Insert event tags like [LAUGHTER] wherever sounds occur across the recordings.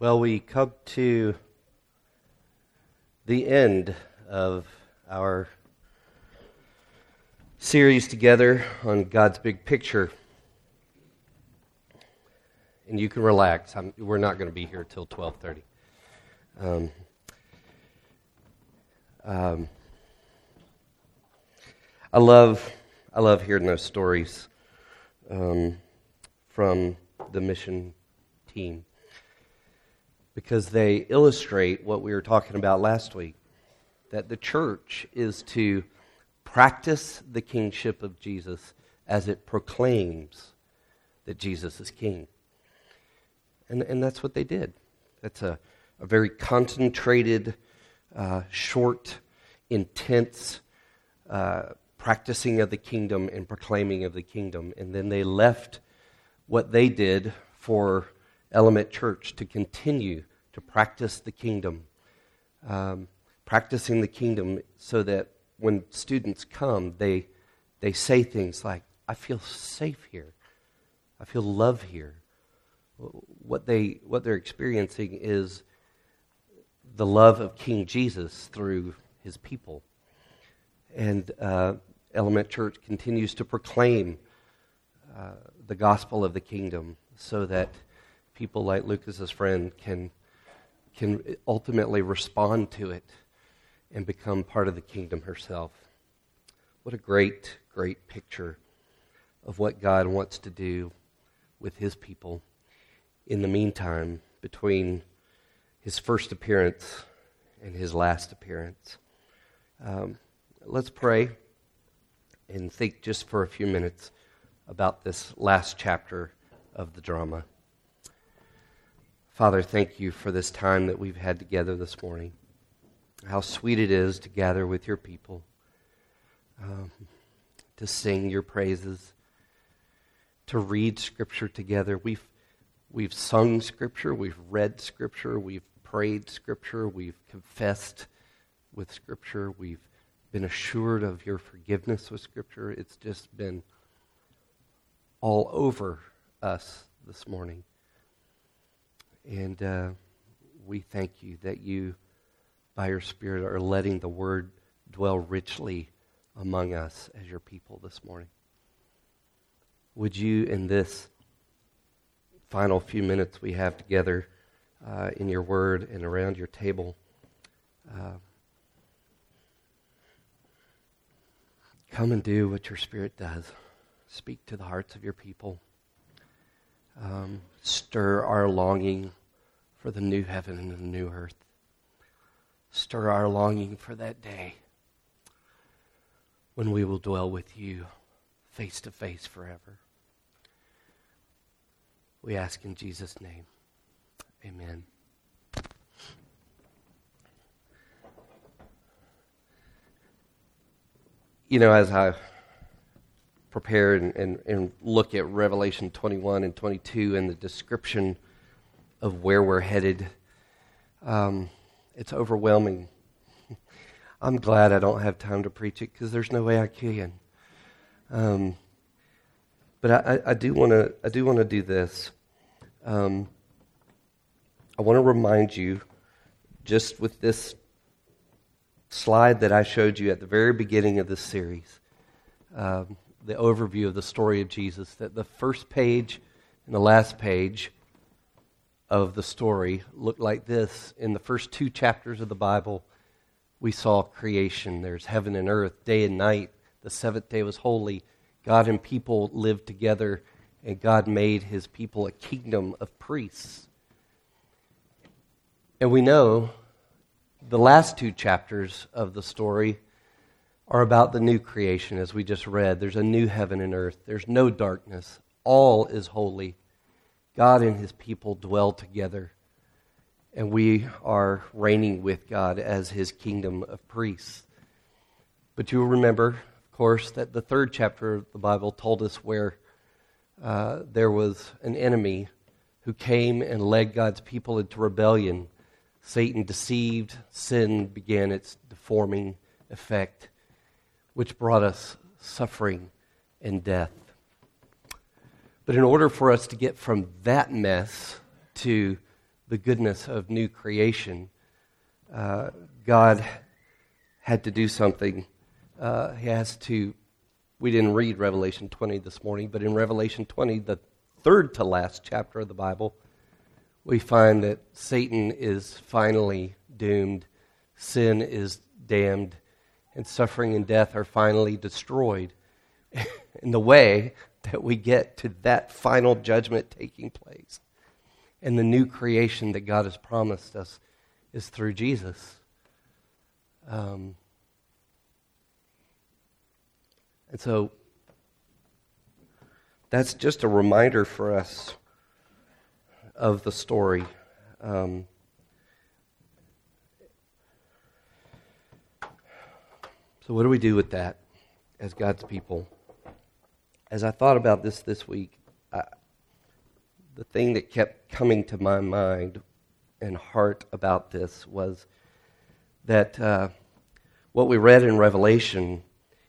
Well, we come to the end of our series together on God's big picture. And you can relax. I'm, we're not going to be here till 12:30. Um, um, I love I love hearing those stories um, from the mission team because they illustrate what we were talking about last week that the church is to practice the kingship of Jesus as it proclaims that Jesus is king. And, and that's what they did. That's a, a very concentrated, uh, short, intense uh, practicing of the kingdom and proclaiming of the kingdom. And then they left what they did for Element Church to continue to practice the kingdom, um, practicing the kingdom so that when students come, they, they say things like, I feel safe here. I feel love here. What, they, what they're experiencing is the love of King Jesus through his people. And uh, Element Church continues to proclaim uh, the gospel of the kingdom so that people like Lucas's friend can, can ultimately respond to it and become part of the kingdom herself. What a great, great picture of what God wants to do with his people in the meantime between his first appearance and his last appearance. Um, let's pray and think just for a few minutes about this last chapter of the drama. Father, thank you for this time that we've had together this morning. How sweet it is to gather with your people, um, to sing your praises, to read Scripture together. We've, we've sung Scripture, we've read Scripture, we've prayed Scripture, we've confessed with Scripture, we've been assured of your forgiveness with Scripture. It's just been all over us this morning. And uh, we thank you that you, by your Spirit, are letting the Word dwell richly among us as your people this morning. Would you, in this final few minutes we have together uh, in your Word and around your table, uh, come and do what your Spirit does. Speak to the hearts of your people. Um, stir our longing for the new heaven and the new earth. Stir our longing for that day when we will dwell with you face to face forever. We ask in Jesus' name. Amen. You know, as I prepare and, and, and look at Revelation 21 and 22 and the description of where we're headed. Um, it's overwhelming. [LAUGHS] I'm glad I don't have time to preach it because there's no way I can. Um, but I, do want to. I do want to do this. Um, I want to remind you, just with this slide that I showed you at the very beginning of this series, um, the overview of the story of Jesus, that the first page and the last page of the story looked like this. In the first two chapters of the Bible, we saw creation. There's heaven and earth, day and night. The seventh day was holy. God and people lived together, and God made his people a kingdom of priests. And we know the last two chapters of the story are about the new creation, as we just read. There's a new heaven and earth, there's no darkness. All is holy. God and his people dwell together, and we are reigning with God as his kingdom of priests. But you'll remember, of course, that the third chapter of the Bible told us where uh, there was an enemy who came and led God's people into rebellion. Satan deceived, sin began its deforming effect, which brought us suffering and death. But in order for us to get from that mess to the goodness of new creation, uh, God had to do something. Uh, he has to. We didn't read Revelation 20 this morning, but in Revelation 20, the third to last chapter of the Bible, we find that Satan is finally doomed, sin is damned, and suffering and death are finally destroyed. [LAUGHS] in the way that we get to that final judgment taking place. And the new creation that God has promised us is through Jesus. Um, and so that's just a reminder for us of the story. Um, so, what do we do with that as God's people? As I thought about this this week, I, the thing that kept coming to my mind and heart about this was that uh, what we read in Revelation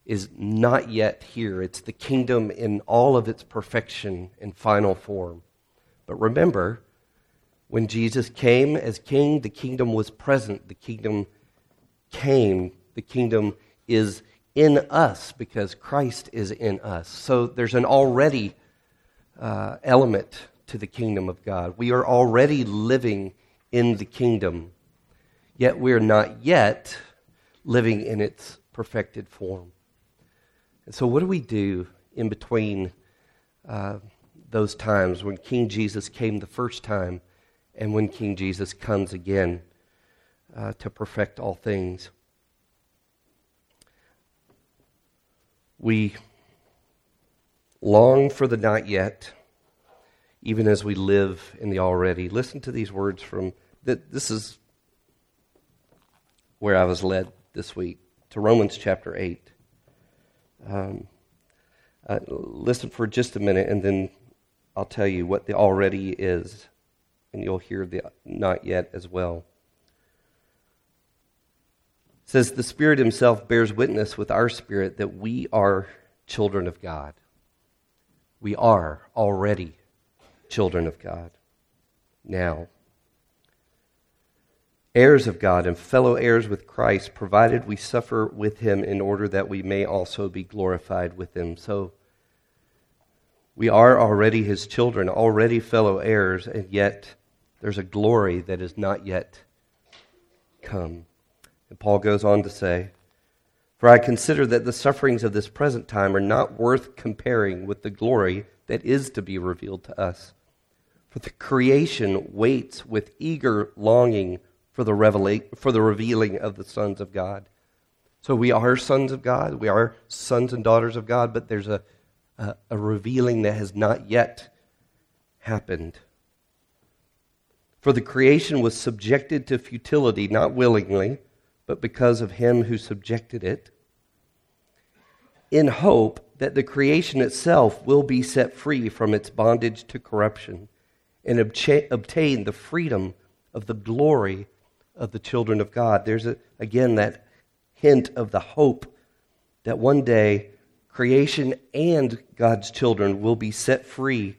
is not yet here. It's the kingdom in all of its perfection and final form. But remember, when Jesus came as king, the kingdom was present. The kingdom came. The kingdom is in us because Christ is in us. So there's an already uh, element to the kingdom of God. We are already living in the kingdom, yet we're not yet living in its perfected form. And so, what do we do in between uh, those times when King Jesus came the first time and when King Jesus comes again uh, to perfect all things? We long for the not yet, even as we live in the already. Listen to these words from this is where I was led this week to Romans chapter 8. Um, uh, listen for just a minute, and then I'll tell you what the already is, and you'll hear the not yet as well. Says, The Spirit Himself bears witness with our spirit that we are children of God. We are already children of God now heirs of God and fellow heirs with Christ, provided we suffer with him in order that we may also be glorified with him. So we are already his children, already fellow heirs, and yet there's a glory that is not yet come. And Paul goes on to say, For I consider that the sufferings of this present time are not worth comparing with the glory that is to be revealed to us. For the creation waits with eager longing for the, revela- for the revealing of the sons of God. So we are sons of God, we are sons and daughters of God, but there's a, a, a revealing that has not yet happened. For the creation was subjected to futility, not willingly, but because of him who subjected it, in hope that the creation itself will be set free from its bondage to corruption and obtain the freedom of the glory of the children of God. There's, a, again, that hint of the hope that one day creation and God's children will be set free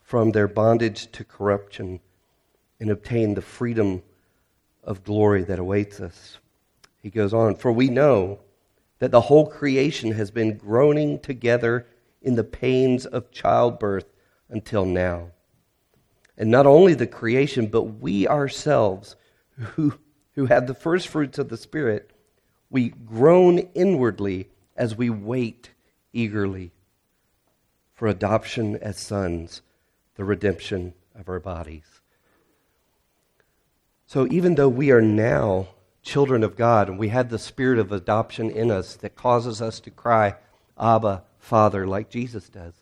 from their bondage to corruption and obtain the freedom of glory that awaits us. He goes on, For we know that the whole creation has been groaning together in the pains of childbirth until now. And not only the creation, but we ourselves who, who have the first fruits of the Spirit, we groan inwardly as we wait eagerly for adoption as sons, the redemption of our bodies. So even though we are now children of God and we had the spirit of adoption in us that causes us to cry, Abba, Father, like Jesus does,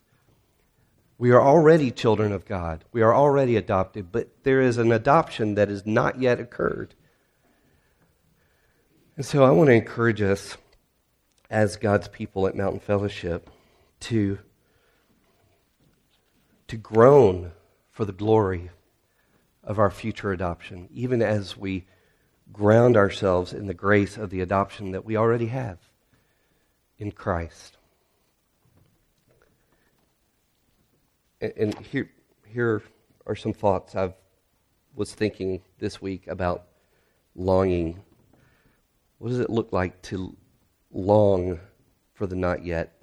we are already children of God. We are already adopted, but there is an adoption that has not yet occurred. And so I want to encourage us as God's people at Mountain Fellowship to, to groan for the glory of our future adoption, even as we ground ourselves in the grace of the adoption that we already have in Christ. and here, here are some thoughts I've was thinking this week about longing. What does it look like to long for the not yet?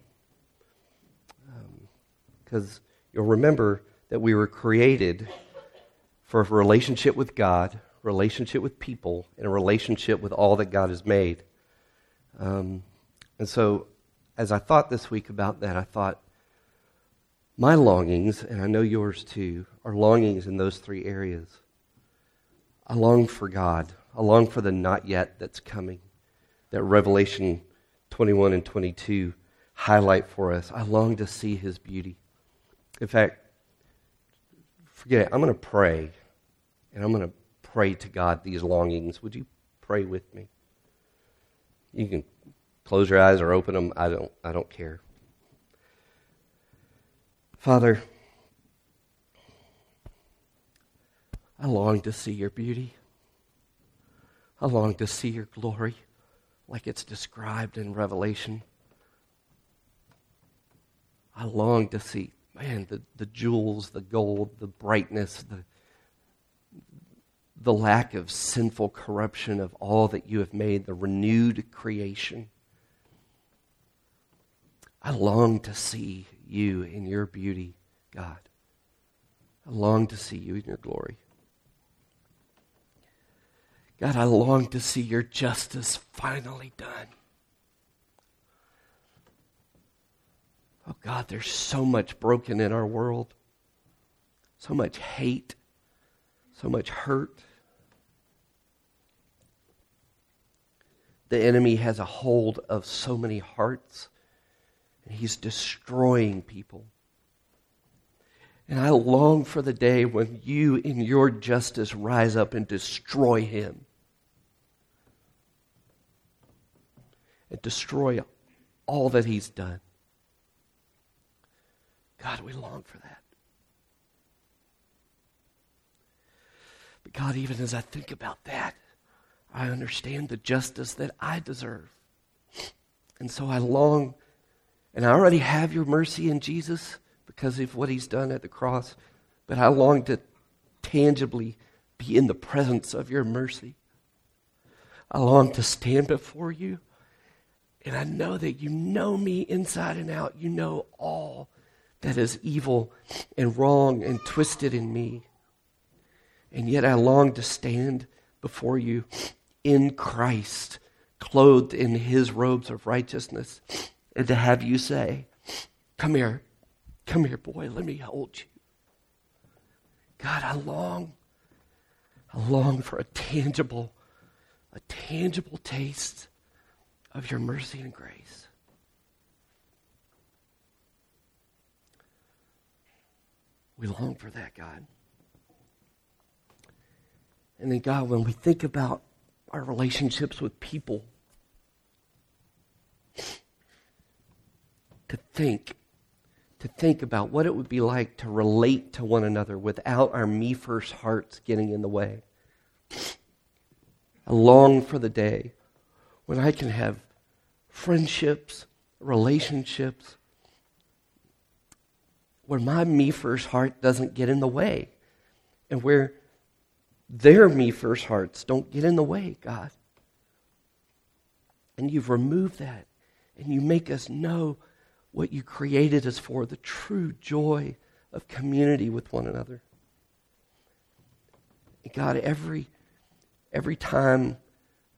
Because um, you'll remember that we were created for a relationship with God, relationship with people, and a relationship with all that God has made. Um, and so, as I thought this week about that, I thought, my longings, and I know yours too, are longings in those three areas. I long for God. I long for the not yet that's coming, that Revelation 21 and 22 highlight for us. I long to see his beauty. In fact, forget it. I'm going to pray, and I'm going to pray to God these longings. Would you pray with me? You can close your eyes or open them. I don't, I don't care. Father, I long to see your beauty. I long to see your glory like it's described in Revelation. I long to see, man, the, the jewels, the gold, the brightness, the, the lack of sinful corruption of all that you have made, the renewed creation. I long to see you in your beauty, God. I long to see you in your glory. God, I long to see your justice finally done. Oh, God, there's so much broken in our world, so much hate, so much hurt. The enemy has a hold of so many hearts, and he's destroying people. And I long for the day when you, in your justice, rise up and destroy him. and destroy all that he's done. God, we long for that. But God, even as I think about that, I understand the justice that I deserve. And so I long, and I already have your mercy in Jesus because of what he's done at the cross, but I long to tangibly be in the presence of your mercy. I long to stand before you and I know that you know me inside and out. You know all that is evil and wrong and twisted in me. And yet I long to stand before you in Christ, clothed in his robes of righteousness, and to have you say, Come here, come here, boy, let me hold you. God, I long, I long for a tangible, a tangible taste of your mercy and grace. We long for that, God. And then, God, when we think about our relationships with people, to think, to think about what it would be like to relate to one another without our me first hearts getting in the way. I long for the day when I can have friendships, relationships, where my me first heart doesn't get in the way, and where their me first hearts don't get in the way, God. And you've removed that, and you make us know what you created us for the true joy of community with one another. God, every, every time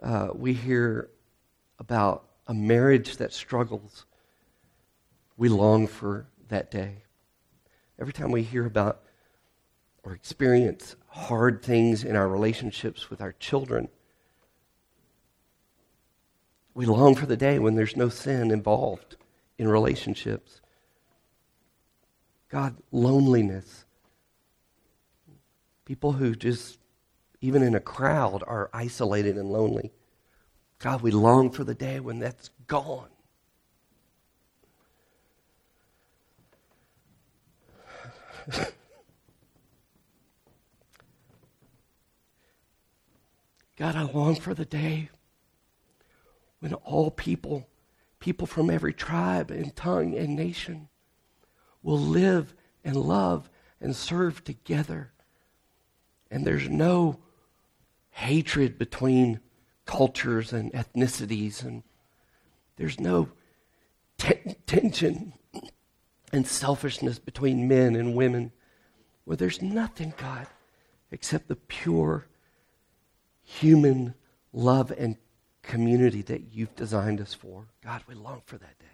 uh, we hear about a marriage that struggles, we long for that day. Every time we hear about or experience hard things in our relationships with our children, we long for the day when there's no sin involved in relationships. God, loneliness. People who just, even in a crowd, are isolated and lonely. God, we long for the day when that's gone. God, I long for the day when all people, people from every tribe and tongue and nation, will live and love and serve together. And there's no hatred between cultures and ethnicities, and there's no t- tension and selfishness between men and women, where there's nothing, God, except the pure human love and community that you've designed us for. God, we long for that day.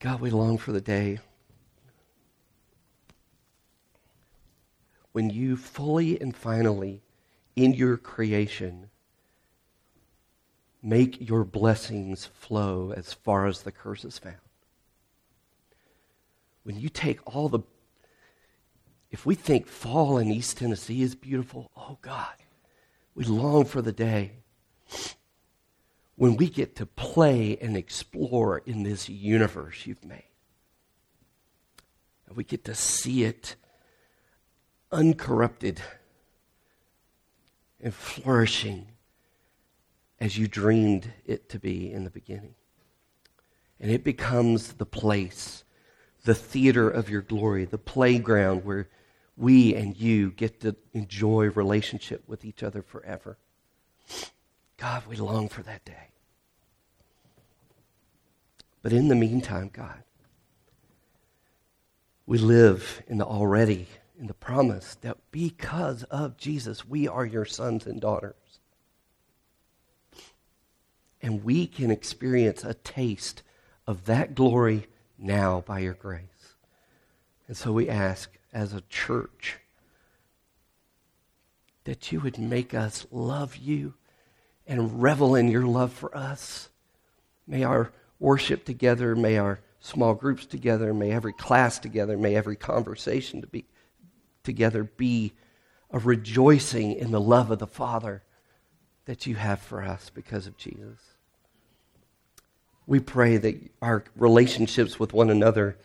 God, we long for the day when you fully and finally, in your creation, make your blessings flow as far as the curse is found. When you take all the, if we think fall in East Tennessee is beautiful, oh God, we long for the day when we get to play and explore in this universe you've made. And we get to see it uncorrupted and flourishing as you dreamed it to be in the beginning. And it becomes the place, the theater of your glory, the playground where we and you get to enjoy relationship with each other forever. God, we long for that day. But in the meantime, God, we live in the already, in the promise that because of Jesus, we are your sons and daughters. And we can experience a taste of that glory now by your grace. And so we ask as a church that you would make us love you and revel in your love for us. May our worship together, may our small groups together, may every class together, may every conversation to be together be a rejoicing in the love of the Father that you have for us because of Jesus. We pray that our relationships with one another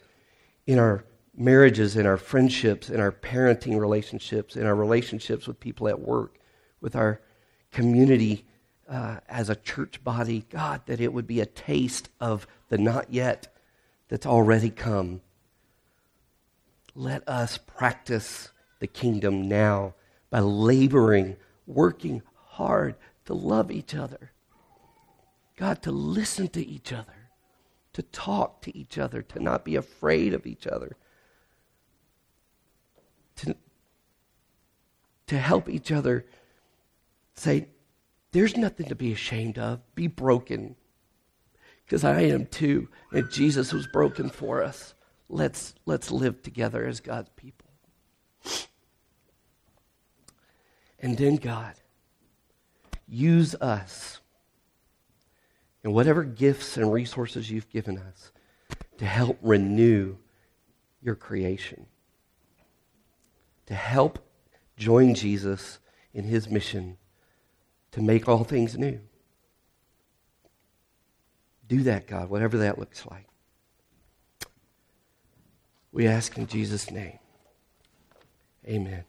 in our marriages, in our friendships, in our parenting relationships, in our relationships with people at work, with our community uh, as a church body, God, that it would be a taste of the not yet that's already come. Let us practice the kingdom now by laboring, working hard to love each other. God, to listen to each other, to talk to each other, to not be afraid of each other, to, to help each other say, there's nothing to be ashamed of. Be broken. Because I am too. And Jesus was broken for us. Let's, let's live together as God's people. And then, God, use us in whatever gifts and resources you've given us to help renew your creation, to help join Jesus in his mission to make all things new. Do that, God, whatever that looks like. We ask in Jesus' name. Amen.